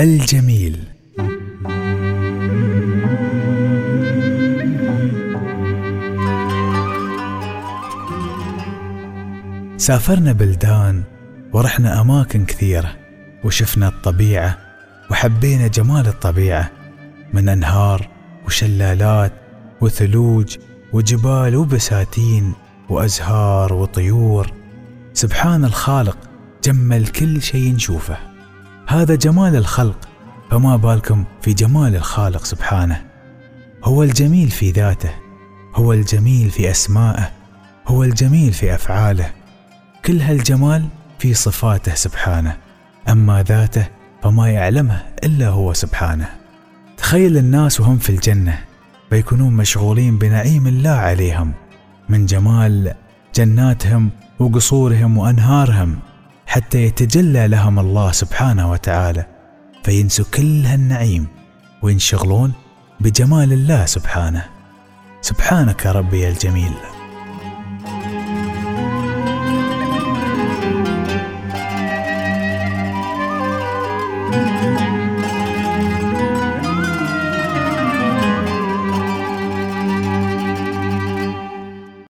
الجميل. سافرنا بلدان ورحنا أماكن كثيرة وشفنا الطبيعة وحبينا جمال الطبيعة من أنهار وشلالات وثلوج وجبال وبساتين وأزهار وطيور. سبحان الخالق جمل كل شيء نشوفه. هذا جمال الخلق. فما بالكم في جمال الخالق سبحانه؟ هو الجميل في ذاته هو الجميل في أسمائه هو الجميل في أفعاله. كل هالجمال في صفاته سبحانه. أما ذاته فما يعلمه إلا هو سبحانه. تخيل الناس وهم في الجنة بيكونون مشغولين بنعيم الله عليهم من جمال جناتهم وقصورهم وأنهارهم. حتى يتجلى لهم الله سبحانه وتعالى فينسوا كل هالنعيم وينشغلون بجمال الله سبحانه. سبحانك ربي الجميل.